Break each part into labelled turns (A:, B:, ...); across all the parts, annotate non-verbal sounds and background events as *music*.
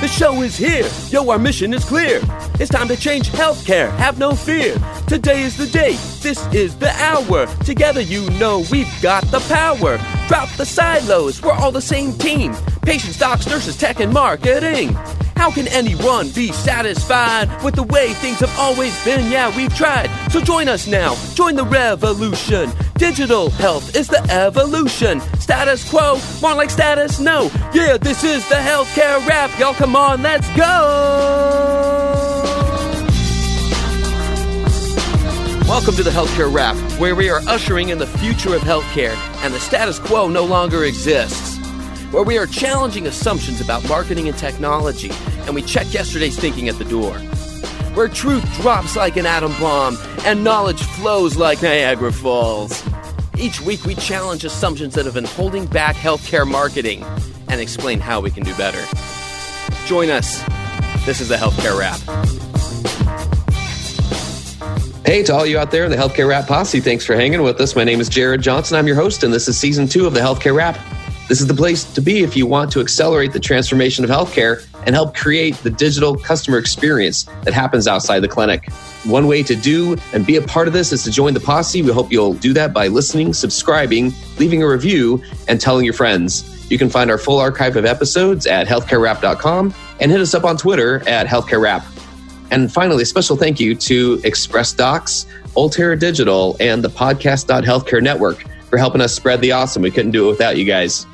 A: The show is here. Yo, our mission is clear. It's time to change healthcare. Have no fear. Today is the day. This is the hour. Together, you know we've got the power. Drop the silos. We're all the same team. Patients, docs, nurses, tech, and marketing. How can anyone be satisfied with the way things have always been? Yeah, we've tried. So join us now. Join the revolution. Digital health is the evolution. Status quo, more like status no. Yeah, this is the healthcare rap. Y'all come on, let's go. Welcome to the Healthcare Rap, where we are ushering in the future of healthcare and the status quo no longer exists where we are challenging assumptions about marketing and technology, and we check yesterday's thinking at the door. Where truth drops like an atom bomb and knowledge flows like Niagara Falls. Each week, we challenge assumptions that have been holding back healthcare marketing and explain how we can do better. Join us. This is the Healthcare Rap.
B: Hey, to all you out there in the Healthcare Rap Posse, thanks for hanging with us. My name is Jared Johnson. I'm your host, and this is season two of the Healthcare Rap. This is the place to be if you want to accelerate the transformation of healthcare and help create the digital customer experience that happens outside the clinic. One way to do and be a part of this is to join the posse. We hope you'll do that by listening, subscribing, leaving a review, and telling your friends. You can find our full archive of episodes at healthcarerap.com and hit us up on Twitter at healthcarerap. And finally, a special thank you to Express Docs, Ultera Digital, and the Podcast.Healthcare Network for helping us spread the awesome. We couldn't do it without you guys.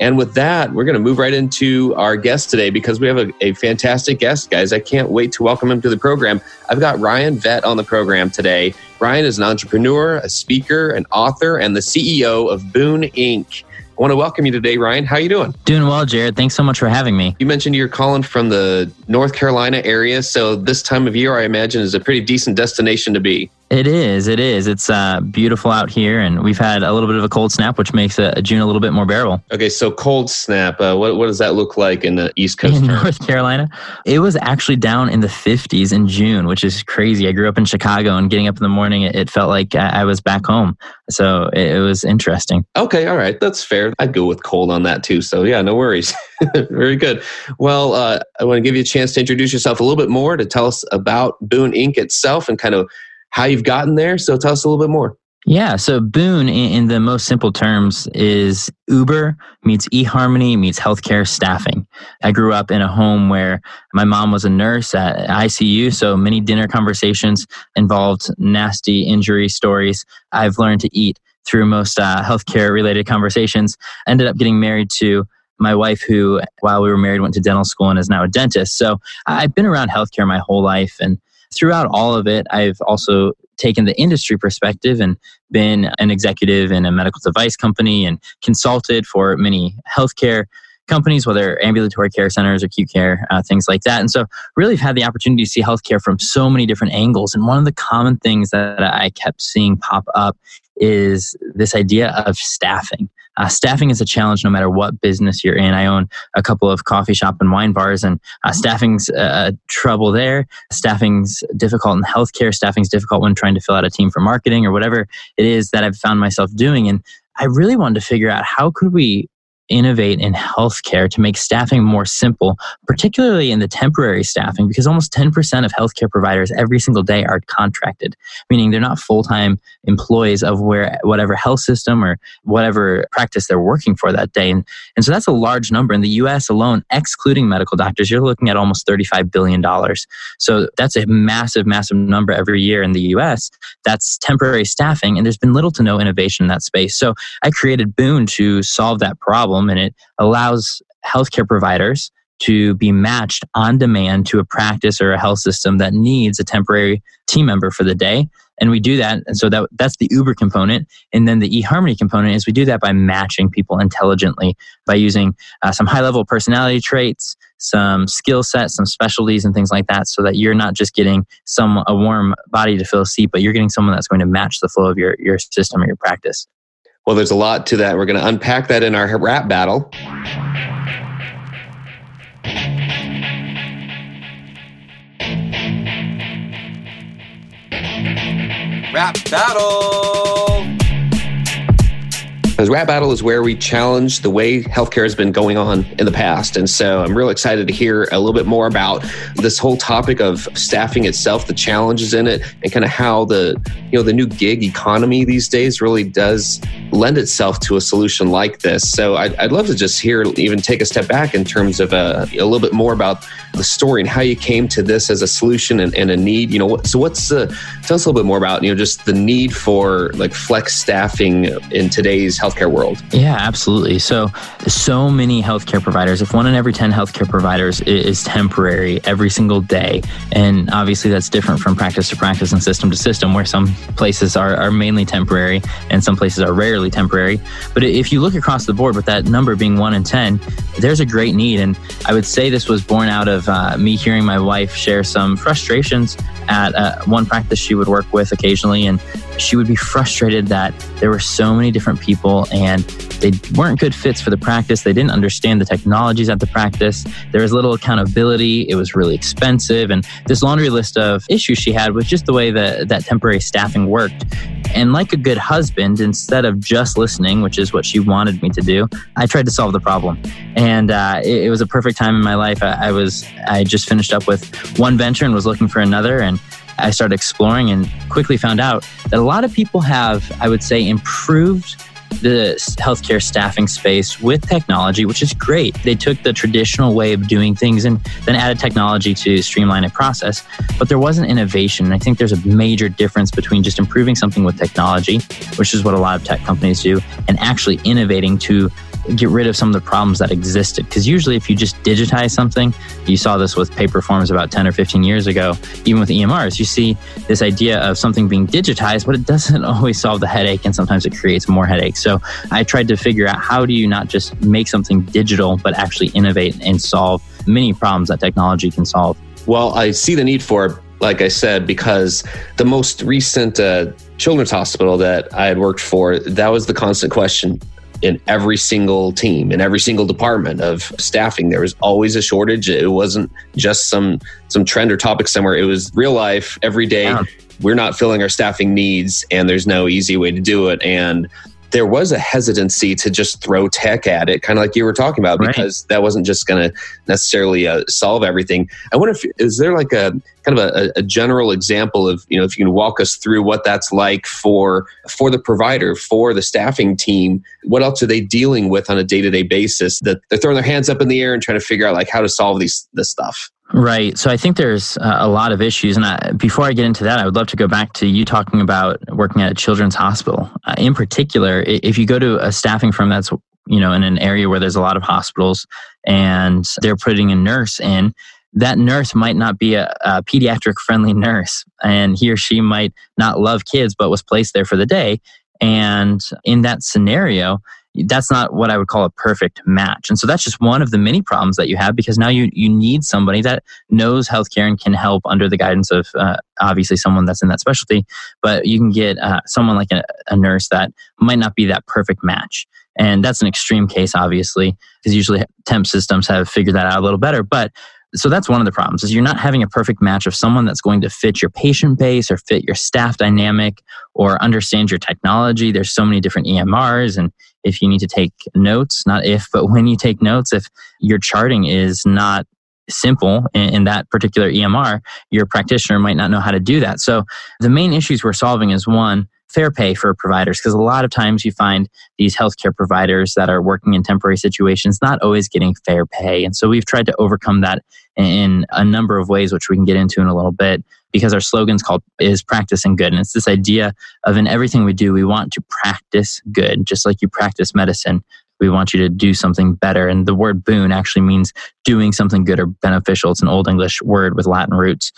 B: And with that, we're going to move right into our guest today because we have a, a, fantastic guest, guys. I can't wait to welcome him to the program. I've got Ryan Vet on the program today. Ryan is an entrepreneur, a speaker, an author, and the CEO of Boon Inc. I want to welcome you today, Ryan. How are you doing?
C: Doing well, Jared. Thanks so much for having me.
B: You mentioned you're calling from the North Carolina area, so this time of year, I imagine, is a pretty decent destination to be.
C: It is. It is. It's uh, beautiful out here, and we've had a little bit of a cold snap, which makes a, a June a little bit more bearable.
B: Okay, so cold snap. Uh, what what does that look like in the East Coast?
C: In *laughs* North Carolina, it was actually down in the 50s in June, which is crazy. I grew up in Chicago, and getting up in the morning, it, it felt like I, I, was back home. So it, it was interesting.
B: Okay, all right, that's fair. I'd go with cold on that too. So yeah, no worries. *laughs* Very good. Well, uh, I want to give you a chance to introduce yourself a little bit more to tell us about Boon Inc. itself and kind of how you've gotten there. So tell us a little bit more.
C: Yeah, so Boon, in, in the most simple terms, is Uber meets eHarmony meets healthcare staffing. I grew up in a home where my mom was a nurse at ICU, so many dinner conversations involved nasty injury stories. I've learned to eat through most uh, healthcare related conversations. Ended up getting married to my wife, who, while we were married, went to dental school and is now a dentist. So I've been around healthcare my whole life. And throughout all of it, I've also taken the industry perspective and been an executive in a medical device company and consulted for many healthcare companies, whether ambulatory care centers, acute care, uh, things like that. And so, really, have had the opportunity to see healthcare from so many different angles. And one of the common things that I kept seeing pop up is this idea of staffing. Uh, staffing is a challenge no matter what business you're in. I own a couple of coffee shop and wine bars, and uh, staffing's uh, trouble there. Staffing's difficult in healthcare. Staffing's difficult when trying to fill out a team for marketing or whatever it is that I've found myself doing. And I really wanted to figure out how could we innovate in healthcare to make staffing more simple, particularly in the temporary staffing, because almost 10% of healthcare providers every single day are contracted, meaning they're not full time employees of where whatever health system or whatever practice they're working for that day. And, and so that's a large number. In the US alone, excluding medical doctors, you're looking at almost $35 billion. So that's a massive, massive number every year in the US. That's temporary staffing, and there's been little to no innovation in that space. So I created Boon to solve that problem problem and it allows healthcare providers to be matched on demand to a practice or a health system that needs a temporary team member for the day. And we do that and so that that's the uber component. And then the eharmony component is we do that by matching people intelligently by using uh, some high level personality traits some skill sets some specialties and things like that so that you're not just getting some a warm body to fill a seat but you're getting someone that's going to match the flow of your your system or your practice
B: well, there's a lot to that. We're going to unpack that in our rap battle.
A: Rap battle.
B: Because Rap Battle is where we challenge the way healthcare has been going on in the past. And so I'm real excited to hear a little bit more about this whole topic of staffing itself, the challenges in it, and kind of how the, you know, the new gig economy these days really does lend itself to a solution like this. So I'd, I'd love to just hear, even take a step back in terms of uh, a little bit more about the story and how you came to this as a solution and, and a need. You know, so what's uh, tell us a little bit more about you know just the need for like flex staffing in today's healthcare world.
C: Yeah, absolutely. So, so many healthcare providers, if one in every 10 healthcare providers is temporary every single day, and obviously that's different from practice to practice and system to system, where some places are, are mainly temporary and some places are rarely temporary. But if you look across the board with that number being one in 10, there's a great need. And I would say this was born out of uh, me hearing my wife share some frustrations at uh, one practice she would work with occasionally. And she would be frustrated that there were so many different people and they weren't good fits for the practice. They didn't understand the technologies at the practice. There was little accountability. It was really expensive. And this laundry list of issues she had was just the way that, that temporary staffing worked. And like a good husband, instead of just listening, which is what she wanted me to do, I tried to solve the problem. And uh, it, it, was a perfect time in my life. I, I was I just finished up with one venture and was looking for another. And I started exploring and quickly found out that a lot of people have, I would say, improved the healthcare staffing space with technology, which is great. They took the traditional way of doing things and then added technology to streamline a process. But there wasn't innovation. I think there's a major difference between just improving something with technology, which is what a lot of tech companies do, and actually innovating to get rid of some of the problems that existed. Because usually, if you just digitize something, you saw this with paper forms about 10 or 15 years ago, even with EMRs, you see this idea of something being digitized, but it doesn't *laughs* always solve the headache, and sometimes it creates more headaches. So I tried to figure out how do you not just make something digital, but actually innovate and solve many problems that technology can solve.
B: Well, I see the need for it, like I said, because the most recent uh, children's hospital that I had worked for, that was the constant question in every single team in every single department of staffing there was always a shortage. It wasn't just some some trend or topic somewhere. It was real life every day. We're not filling our staffing needs and there's no easy way to do it. And there was a hesitancy to just throw tech at it, kind of like you were talking about, right. because that wasn't just going to necessarily uh, solve everything. I wonder if is there like a kind of a, a, general example of you know if you can walk us through what that's like for for the provider, for the staffing team. What else are they dealing with on a day to day basis that they're throwing their hands up in the air and trying to figure out like how to solve these this stuff?
C: Right. So I think there's uh, a lot of issues. And I, before I get into that, I would love to go back to you talking about working at a children's hospital. Uh, in particular, if you go to a staffing firm that's you know in an area where there's a lot of hospitals and they're putting a nurse in, that nurse might not be a, a pediatric friendly nurse, and he or she might not love kids, but was placed there for the day. And in that scenario, that's not what I would call a perfect match. And so that's just one of the many problems that you have because now you, you need somebody that knows healthcare and can help under the guidance of uh, obviously someone that's in that specialty. But you can get uh, someone like a, a nurse that might not be that perfect match. And that's an extreme case, obviously, because usually temp systems have figured that out a little better. But so that's one of the problems is you're not having a perfect match of someone that's going to fit your patient base or fit your staff dynamic or understand your technology. There's so many different emrs and if you need to take notes not if but when you take notes if your charting is not simple in, in, that particular emr your practitioner might not know how to do that. So the main issues we're solving is one fair pay for providers because a lot of times you find these healthcare providers that are working in temporary situations not always getting fair pay. And so we've tried to overcome that in a number of ways, which we can get into in a little bit because our slogan's called is practicing good. And it's this idea of in everything we do, we want to practice good, just like you practice medicine we want you to do something better. And the word boon actually means doing something good or beneficial. It's an Old English word with Latin roots.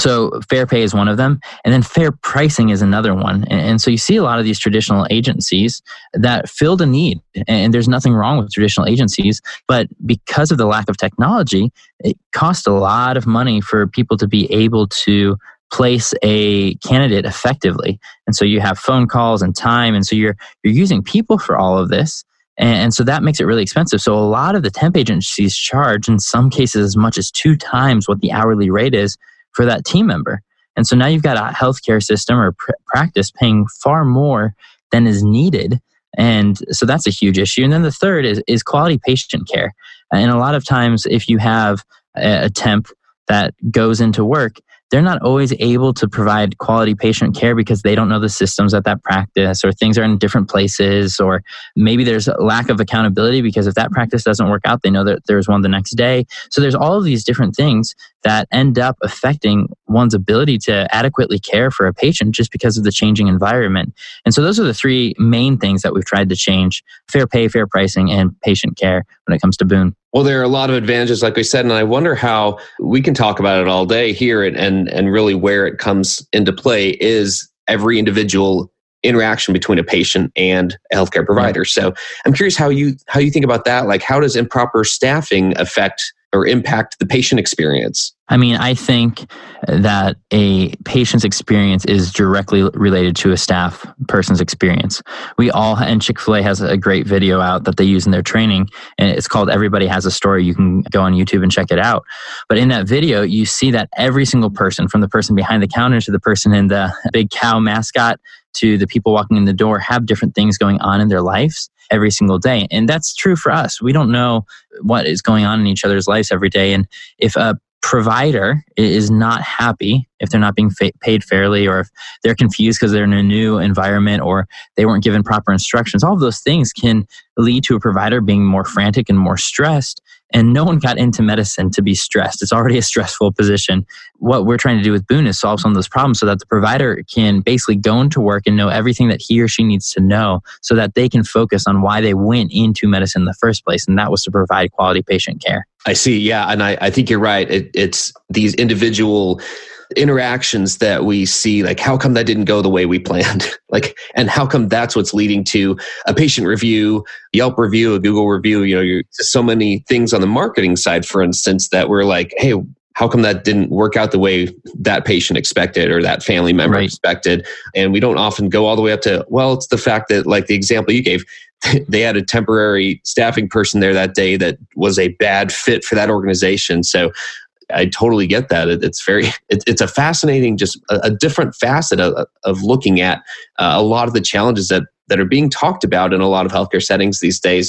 C: So fair pay is one of them. And then fair pricing is another one. And, so you see a lot of these traditional agencies that filled a need. And there's nothing wrong with traditional agencies. But because of the lack of technology, it costs a lot of money for people to be able to place a candidate effectively. And so you have phone calls and time. And so you're, you're using people for all of this. And so that makes it really expensive. So a lot of the temp agencies charge, in some cases, as much as two times what the hourly rate is for that team member. And so now you've got a healthcare system or pr- practice paying far more than is needed And so that's a huge issue. And then the third is, is quality patient care. And a lot of times, if you have a, temp that goes into work, they're not always able to provide quality patient care because they don't know the systems at that practice or things are in different places or maybe there's a lack of accountability because if that practice doesn't work out they know that there's one the next day so there's all of these different things that end up affecting one's ability to adequately care for a patient just because of the changing environment and so those are the three main things that we've tried to change fair pay fair pricing and patient care when it comes to Boon
B: well, there are a lot of advantages, like we said, and I wonder how we can talk about it all day here, and and and really where it comes into play is every individual interaction between a patient and a healthcare provider. So I'm curious how you how you think about that. Like, how does improper staffing affect or impact the patient experience?
C: I mean, I think that a patient's experience is directly related to a staff person's experience. We all, and Chick fil A has a great video out that they use in their training, and it's called Everybody Has a Story. You can go on YouTube and check it out. But in that video, you see that every single person, from the person behind the counter to the person in the big cow mascot to the people walking in the door, have different things going on in their lives every single day. And that's true for us. We don't know what is going on in each other's lives every day. And if a provider is not happy if they're not being fa- paid fairly or if they're confused because they're in a new environment or they weren't given proper instructions all of those things can lead to a provider being more frantic and more stressed and no one got into medicine to be stressed. It's already a stressful position. What we're trying to do with Boon is solve some of those problems so that the provider can basically go into work and know everything that he or she needs to know so that they can focus on why they went into medicine in the first place. And that was to provide quality patient care.
B: I see. Yeah. And I, I think you're right. It, it's these individual interactions that we see like how come that didn't go the way we planned? *laughs* Like and how come that's what's leading to a patient review yelp review a google review you know you're so many things on the marketing side for instance that we're like hey how come that didn't work out the way that patient expected or that family member right. expected? And we don't often go all the way up to well it's the fact that like the example you gave *laughs* they had a temporary staffing person there that day that was a bad fit for that organization. So I totally get that. It, it's very, *laughs* it, it's a fascinating, just a, a different facet of, of looking at uh, a lot of the challenges that that are being talked about in a lot of healthcare settings these days.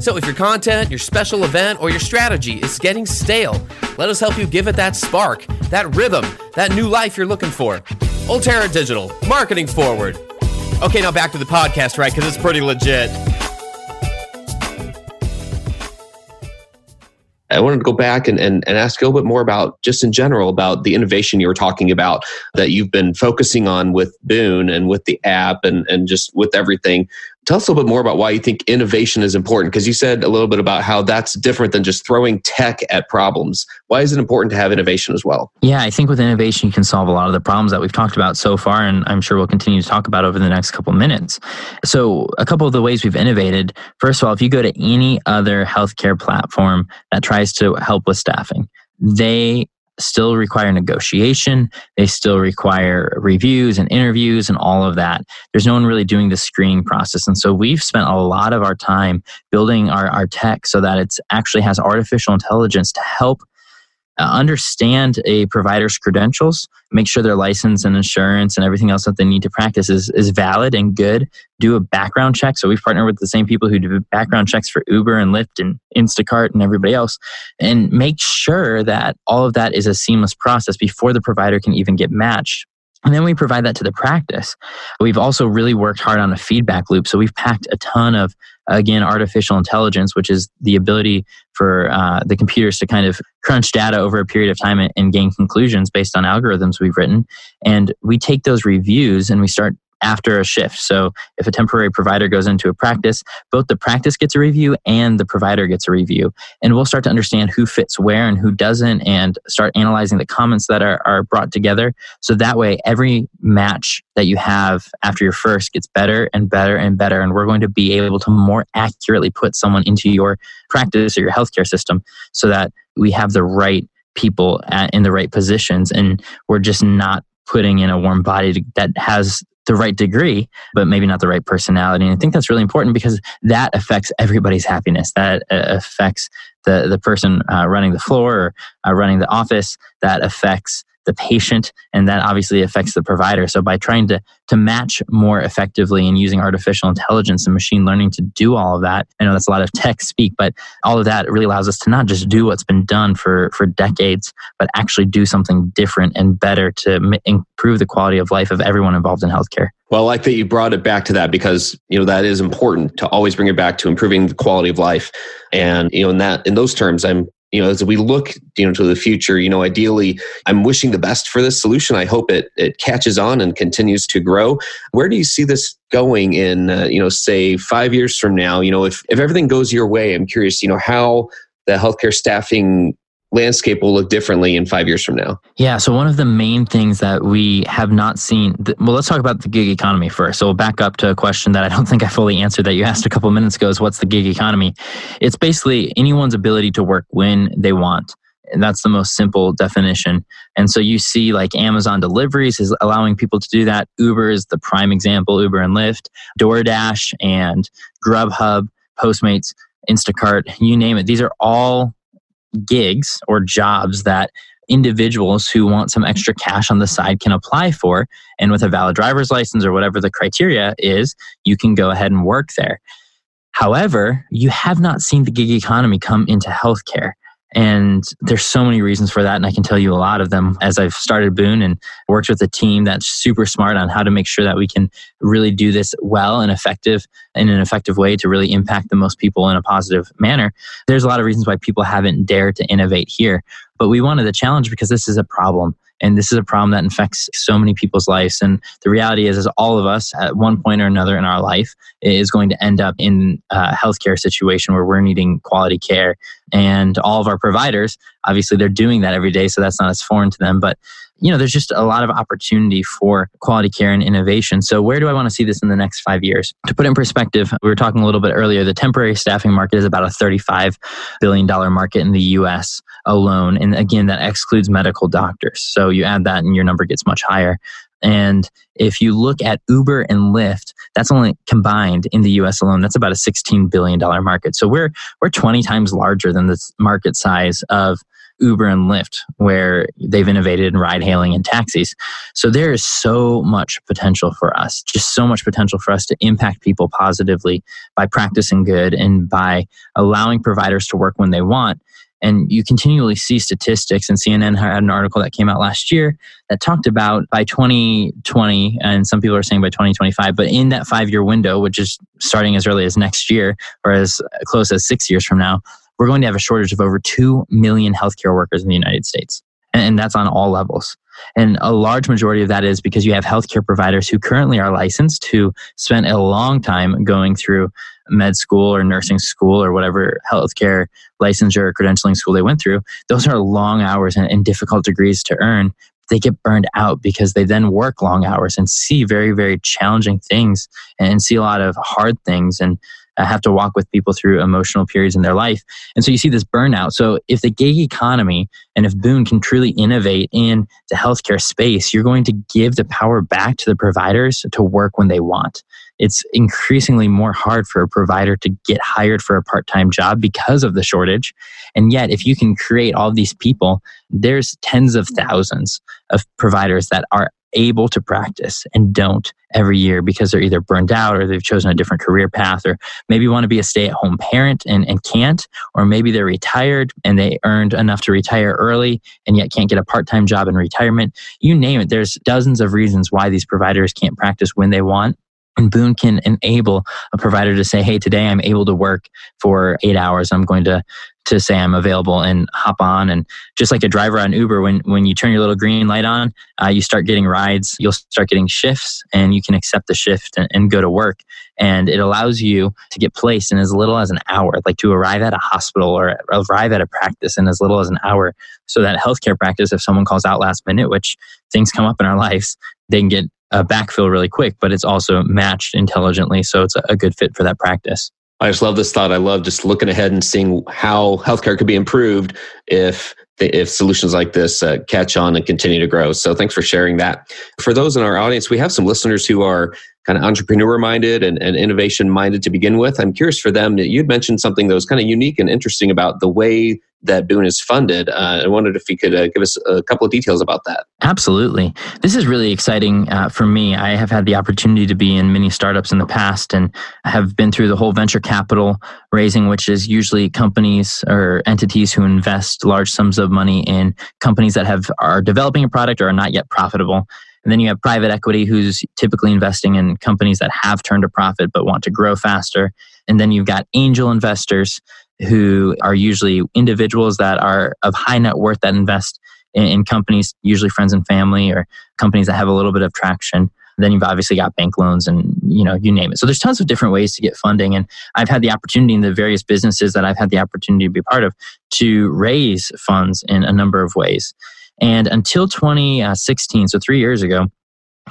A: So if your content, your special event, or your strategy is getting stale, let us help you give it that spark, that rhythm, that new life you're looking for. Ultera Digital, marketing forward. Okay, now back to the podcast, right? Because it's pretty legit.
B: I wanted to go back and, and, and ask a little bit more about just in general about the innovation you were talking about that you've been focusing on with Boon and with the app and, and just with everything. Tell us a little bit more about why you think innovation is important because you said a little bit about how that's different than just throwing tech at problems. Why is it important to have innovation as well?
C: Yeah, I think with innovation, you can solve a lot of the problems that we've talked about so far, and I'm sure we'll continue to talk about over the next couple minutes. So, a couple of the ways we've innovated first of all, if you go to any other healthcare platform that tries to help with staffing, they still require negotiation. They still require reviews and interviews and all of that. There's no one really doing the screening process. And so we've spent a lot of our time building our, our tech so that it actually has artificial intelligence to help uh, understand a provider's credentials, make sure their license and insurance and everything else that they need to practice is, is valid and good. Do a background check. So we've partnered with the same people who do background checks for Uber and Lyft and Instacart and everybody else, and make sure that all of that is a seamless process before the provider can even get matched and then we provide that to the practice. We've also really worked hard on a feedback loop. So we've packed a ton of again, artificial intelligence, which is the ability for uh, the computers to kind of crunch data over a period of time and, and gain conclusions based on algorithms we've written. And we take those reviews and we start after a shift. So if a temporary provider goes into a practice, both the practice gets a review and the provider gets a review. And we'll start to understand who fits where and who doesn't and start analyzing the comments that are, are brought together. So that way, every match that you have after your first gets better and better and better. And we're going to be able to more accurately put someone into your practice or your healthcare system so that we have the right people at, in the right positions and we're just not putting in a warm body that has the right degree, but maybe not the right personality. And I think that's really important because that affects everybody's happiness. That uh, affects the the person uh, running the floor or uh, running the office. That affects the patient and that obviously affects the provider so by trying to to match more effectively and using artificial intelligence and machine learning to do all of that i know that's a lot of tech speak but all of that really allows us to not just do what's been done for for decades but actually do something different and better to m- improve the quality of life of everyone involved in healthcare
B: well, I like that you brought it back to that because you know that is important to always bring it back to improving the quality of life. And you know, in that in those terms, I'm you know, as we look, you know, to the future, you know, ideally, I'm wishing the best for this solution. I hope it it catches on and continues to grow. Where do you see this going in, uh, you know, say five years from now? You know, if if everything goes your way, I'm curious, you know, how the healthcare staffing landscape will look differently in five years from now?
C: Yeah. So, one of the main things that we have not seen, well, let's talk about the gig economy first. So, we'll back up to a question that I don't *laughs* think I fully answered that you asked a couple minutes ago is what's the gig economy? It's basically anyone's ability to work when they want. And that's the most simple definition. And so you see, like Amazon deliveries is allowing people to do that. Uber is the prime example, Uber and Lyft, DoorDash and Grubhub, Postmates, Instacart, you name it. These are all gigs or jobs that individuals who want some extra cash on the side can apply for. And with a valid driver's license or whatever the criteria is, you can go ahead and work there. However, you have not seen the gig economy come into healthcare. And there's so many reasons for that. And I can tell you a lot of them as I've started Boon and worked with a team that's super smart on how to make sure that we can really do this well and effective in an effective way to really impact the most people in a positive manner. There's a lot of reasons why people haven't dared to innovate here. But we wanted the challenge because this is a problem and this is a problem that infects so many people's lives and the reality is is all of us at one point or another in our life is going to end up in a healthcare situation where we're needing quality care and all of our providers obviously they're doing that every day so that's not as foreign to them but you know there's just a lot of opportunity for quality care and innovation so where do i want to see this in the next five years to put in perspective we were talking a little bit earlier the temporary staffing market is about a 35 billion dollar market in the us alone. And again, that excludes medical doctors. So you add that and your number gets much higher. And if you look at Uber and Lyft, that's only combined in the US alone, that's about a $16 billion market. So we're, we're 20 times larger than the market size of Uber and Lyft, where they've innovated in ride hailing and taxis. So there is so much potential for us, just so much potential for us to impact people positively by practicing good and by allowing providers to work when they want and you continually see statistics, and CNN had an article that came out last year that talked about by 2020, and some people are saying by 2025, but in that five year window, which is starting as early as next year or as close as six years from now, we're going to have a shortage of over 2 million healthcare workers in the United States. And that's on all levels. And a large majority of that is because you have healthcare providers who currently are licensed who spent a long time going through med school or nursing school or whatever healthcare licensure or credentialing school they went through. Those are long hours and, and difficult degrees to earn. They get burned out because they then work long hours and see very, very challenging things and see a lot of hard things. And have to walk with people through emotional periods in their life. And so you see this burnout. So if the gig economy and if Boon can truly innovate in the healthcare space, you're going to give the power back to the providers to work when they want. It's increasingly more hard for a provider to get hired for a part time job because of the shortage. And yet, if you can create all these people, there's tens of thousands of providers that are able to practice and don't every year because they're either burned out or they've chosen a different career path or maybe want to be a stay at home parent and, and can't or maybe they're retired and they earned enough to retire early and yet can't get a part-time job in retirement. You name it there's dozens of reasons why these providers can't practice when they want And Boon can enable a provider to say, hey, today I'm able to work for eight hours. I'm going to to say I'm available and hop on. And just like a driver on Uber, when, when you turn your little green light on, uh, you start getting rides, you'll start getting shifts, and you can accept the shift and, and go to work. And it allows you to get placed in as little as an hour, like to arrive at a hospital or arrive at a practice in as little as an hour. So that healthcare practice, if someone calls out last minute, which things come up in our lives, they can get a backfill really quick, but it's also matched intelligently. So it's a good fit for that practice.
B: I just love this thought. I love just looking ahead and seeing how healthcare could be improved if if solutions like this uh, catch on and continue to grow. So thanks for sharing that. For those in our audience, we have some listeners who are kind of entrepreneur minded and, and innovation minded to begin with. I'm curious for them. You'd mentioned something that was kind of unique and interesting about the way that Boon is funded. Uh, I wondered if you could uh, give us a couple of details about that.
C: Absolutely. This is really exciting uh, for me. I have had the opportunity to be in many startups in the past and have been through the whole venture capital raising, which is usually companies or entities who invest large sums of money in companies that have are developing a product or are not yet profitable. And then you have private equity who's typically investing in companies that have turned a profit but want to grow faster. And then you've got angel investors who are usually individuals that are of high net worth that invest in, in, companies, usually friends and family or companies that have a little bit of traction. Then you've obviously got bank loans and you know you name it. So there's tons of different ways to get funding, and I've had the opportunity in the various businesses that I've had the opportunity to be part of to raise funds in a number of ways. And until 2016, so three years ago,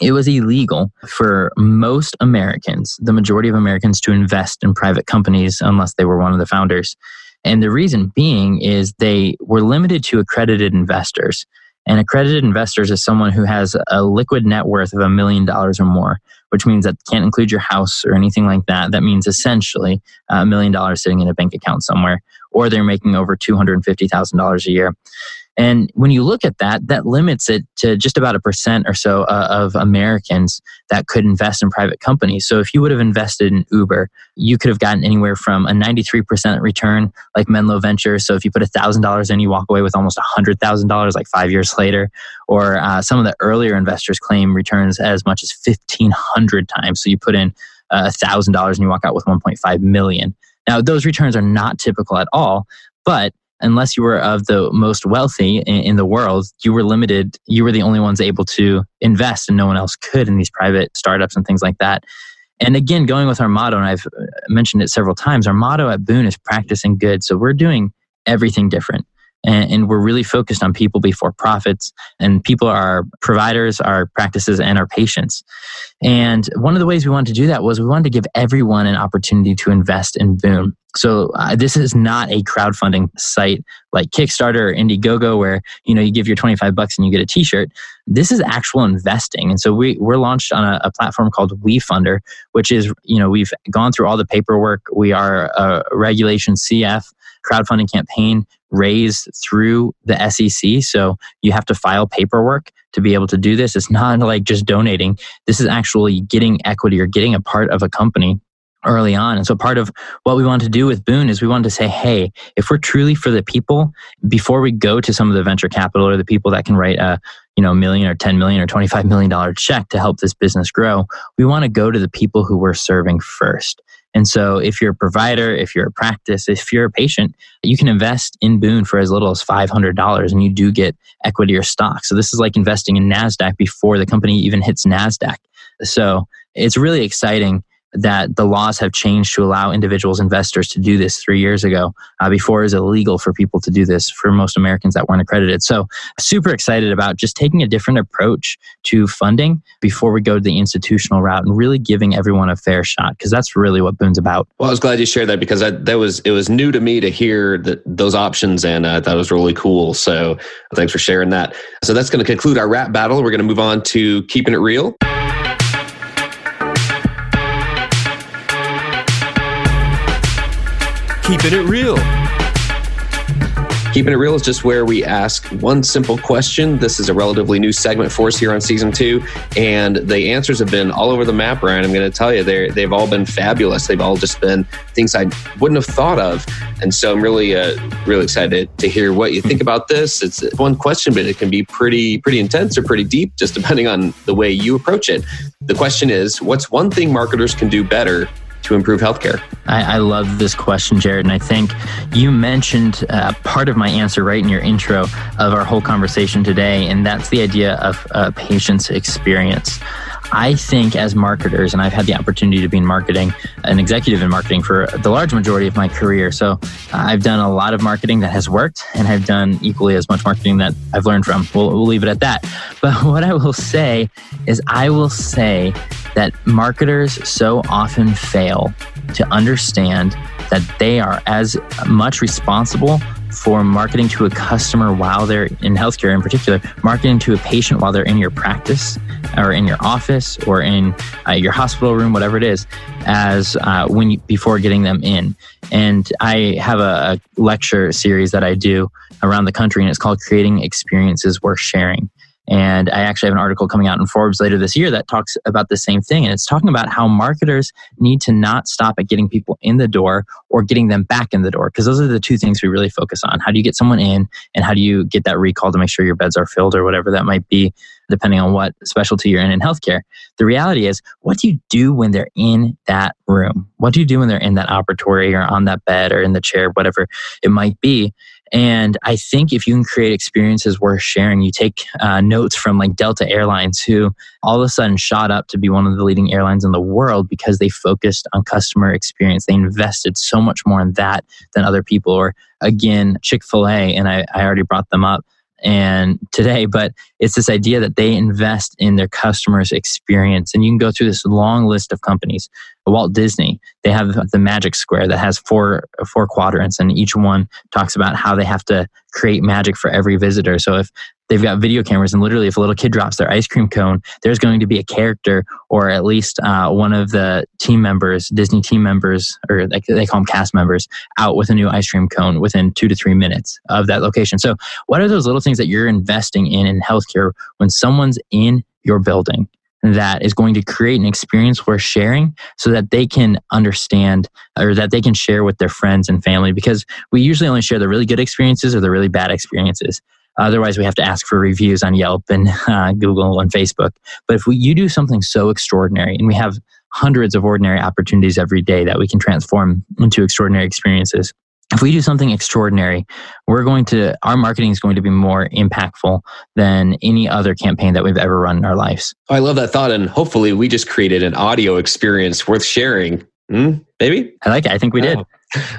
C: it was illegal for most Americans, the majority of Americans, to invest in private companies unless they were one of the founders. And the reason being is they were limited to accredited investors. And accredited investors is someone who has a liquid net worth of a million dollars or more, which means that can't include your house or anything like that. That means essentially uh, a million dollars sitting in a bank account somewhere, or they're making over $250,000 a year. And when you look at that, that limits it to just about a percent or so uh, of Americans that could invest in private companies. So if you would have invested in Uber, you could have gotten anywhere from a 93% return like Menlo Ventures. So if you put $1,000 in, you walk away with almost $100,000 like five years later. Or uh, some of the earlier investors claim returns as much as 1,500 times. So you put in uh, $1,000 and you walk out with 1.5 million. Now, those returns are not typical at all, but unless you were of the most wealthy in, in, the world, you were limited. You were the only ones able to invest, and no one else could in these private startups and things like that. And again, going with our motto, and I've mentioned it several times, our motto at Boon is practicing good. So we're doing everything different. And, and we're really focused on people before profits. And people are providers, our practices, and our patients. And one of the ways we wanted to do that was we wanted to give everyone an opportunity to invest in Boon So uh, this is not a crowdfunding site like Kickstarter or Indiegogo where you know you give your 25 bucks and you get a t-shirt. This is actual investing. And so we we're launched on a, a platform called WeFunder, which is you know we've gone through all the paperwork. We are a regulation CF crowdfunding campaign raised through the SEC. So you have to file paperwork to be able to do this. It's not like just donating. This is actually getting equity or getting a part of a company early on. And so part of what we want to do with Boon is we want to say, hey, if we're truly for the people, before we go to some of the venture capital or the people that can write a you know, million or 10 million or 25 million dollar check to help this business grow, we want to go to the people who we're serving first. And so, if you're a provider, if you're a practice, if you're a patient, you can invest in Boon for as little as $500 and you do get equity or stock. So, this is like investing in NASDAQ before the company even hits NASDAQ. So, it's really exciting that the laws have changed to allow individuals investors to do this three years ago uh, before it was illegal for people to do this for most americans that weren't accredited. So super excited about just taking a different approach to funding before we go to the institutional route and really giving everyone a fair shot because that's really what Boon's about.
B: Well i was glad you shared that because I, that was it was new to me to hear that those options and uh, i thought it was really cool. So thanks for sharing that. So that's going to conclude our rap battle. We're going to move on to keeping it real
A: keeping it real.
B: Keeping It Real is just where we ask one simple question. This is a relatively new segment for us here on season two, and the answers have been all over the map, Ryan. I'm going to tell you, they've all been fabulous. They've all just been things I wouldn't have thought of. And so I'm really, uh, really excited to hear what you think about this. It's one question, but it can be pretty, pretty intense or pretty deep, just depending on the way you approach it. The question is what's one thing marketers can do better to improve healthcare?
C: I, I, love this question, Jared. And I think you mentioned uh, part of my answer right in your intro of our whole conversation today. And that's the idea of a patient's experience. I think as marketers, and I've had the opportunity to be in marketing, an executive in marketing for the large majority of my career. So uh, I've done a lot of marketing that has worked, and I've done equally as much marketing that I've learned from. We'll, we'll leave it at that. But *laughs* what I will say is, I will say that marketers so often fail to understand that they are as much responsible for marketing to a customer while they're in healthcare in particular, marketing to a patient while they're in your practice or in your office or in uh, your hospital room, whatever it is, as uh, when you, before getting them in. And I have a, a lecture series that I do around the country, and it's called Creating Experiences Worth Sharing. And I actually have an article coming out in Forbes later this year that talks about the same thing. And it's talking about how marketers need to not stop at getting people in the door or getting them back in the door. Because those are the two things we really focus on. How do you get someone in and how do you get that recall to make sure your beds are filled or whatever that might be, depending on what specialty you're in in healthcare. The reality is, what do you do when they're in that room? What do you do when they're in that operatory or on that bed or in the chair, whatever it might be? And I think if you can create experiences worth sharing, you take uh, notes from like Delta Airlines, who all of a sudden shot up to be one of the leading airlines in the world because they focused on customer experience. They invested so much more in that than other people. Or again, Chick fil A, and I, I already brought them up and today, but it's this idea that they invest in their customers' experience. And you can go through this long list of companies. Walt Disney, they have the Magic Square that has four four quadrants, and each one talks about how they have to create magic for every visitor. So if they've got video cameras and literally if a little kid drops their ice cream cone there's going to be a character or at least uh, one of the team members disney team members or they, they call them cast members out with a new ice cream cone within two to three minutes of that location so what are those little things that you're investing in in healthcare when someone's in your building that is going to create an experience worth sharing so that they can understand or that they can share with their friends and family because we usually only share the really good experiences or the really bad experiences Otherwise, we have to ask for reviews on Yelp and uh, Google and Facebook. But if we, you do something so extraordinary, and we have hundreds of ordinary opportunities every day that we can transform into extraordinary experiences. If we do something extraordinary, we're going to, our marketing is going to be more impactful than any other campaign that we've ever run in our lives.
B: I love that thought. And hopefully, we just created an audio experience worth sharing. Hmm? Maybe?
C: I like it. I think we did.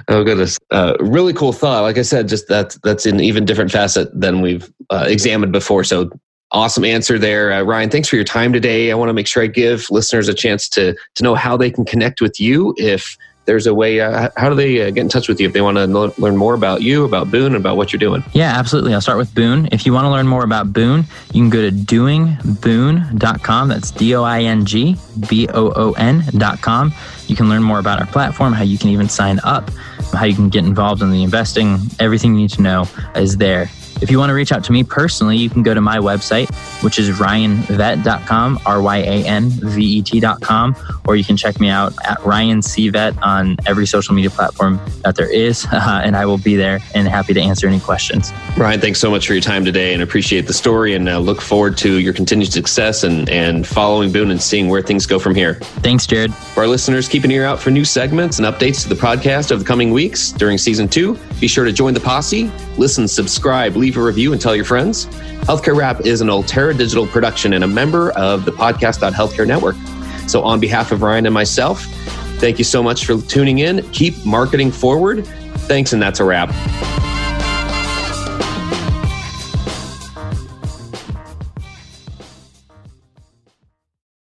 B: Oh goodness, uh, really cool thought. Like I said, just that that's an even different facet than we've uh, examined before. So awesome answer there, uh, Ryan. Thanks for your time today. I want to make sure I give listeners a chance to to know how they can connect with you if there's a way, uh, how do they uh, get in touch with you if they want to learn more about you, about Boon, and about what you're doing?
C: Yeah, absolutely. I'll start with Boon. If you want to learn more about Boon, you can go to doingboon.com. That's D O I N G B O O N.com. You can learn more about our platform, how you can even sign up, how you can get involved in the investing. Everything you need to know is there. If you want to reach out to me personally, you can go to my website, which is ryanvet.com, R Y A N V E T.com, or you can check me out at Ryan C. Vet on every social media platform that there is, *laughs* uh, and I will be there and happy to answer any questions.
B: Ryan, thanks so much for your time today and appreciate the story and uh, look forward to your continued success and, and following Boon and seeing where things go from here.
C: Thanks, Jared.
B: For our listeners, keep an ear out for new segments and updates to the podcast over the coming weeks during season two. Be sure to join the posse, listen, subscribe, leave leave a review and tell your friends. Healthcare Rap is an Ultera Digital production and a member of the Podcast.Healthcare Network. So, on behalf of Ryan and myself, thank you so much for tuning in. Keep marketing forward. Thanks, and that's a wrap.